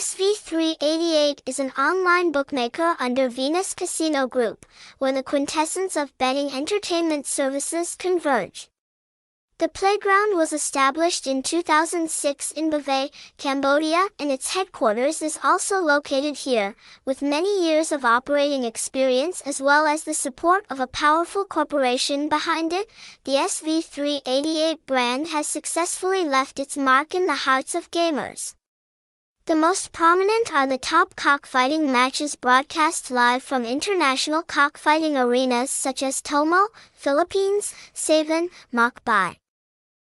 SV388 is an online bookmaker under Venus Casino Group, where the quintessence of betting entertainment services converge. The playground was established in 2006 in Bavet, Cambodia, and its headquarters is also located here, with many years of operating experience as well as the support of a powerful corporation behind it. The SV388 brand has successfully left its mark in the hearts of gamers. The most prominent are the top cockfighting matches broadcast live from international cockfighting arenas such as Thomo, Philippines, Savan, Mukbay.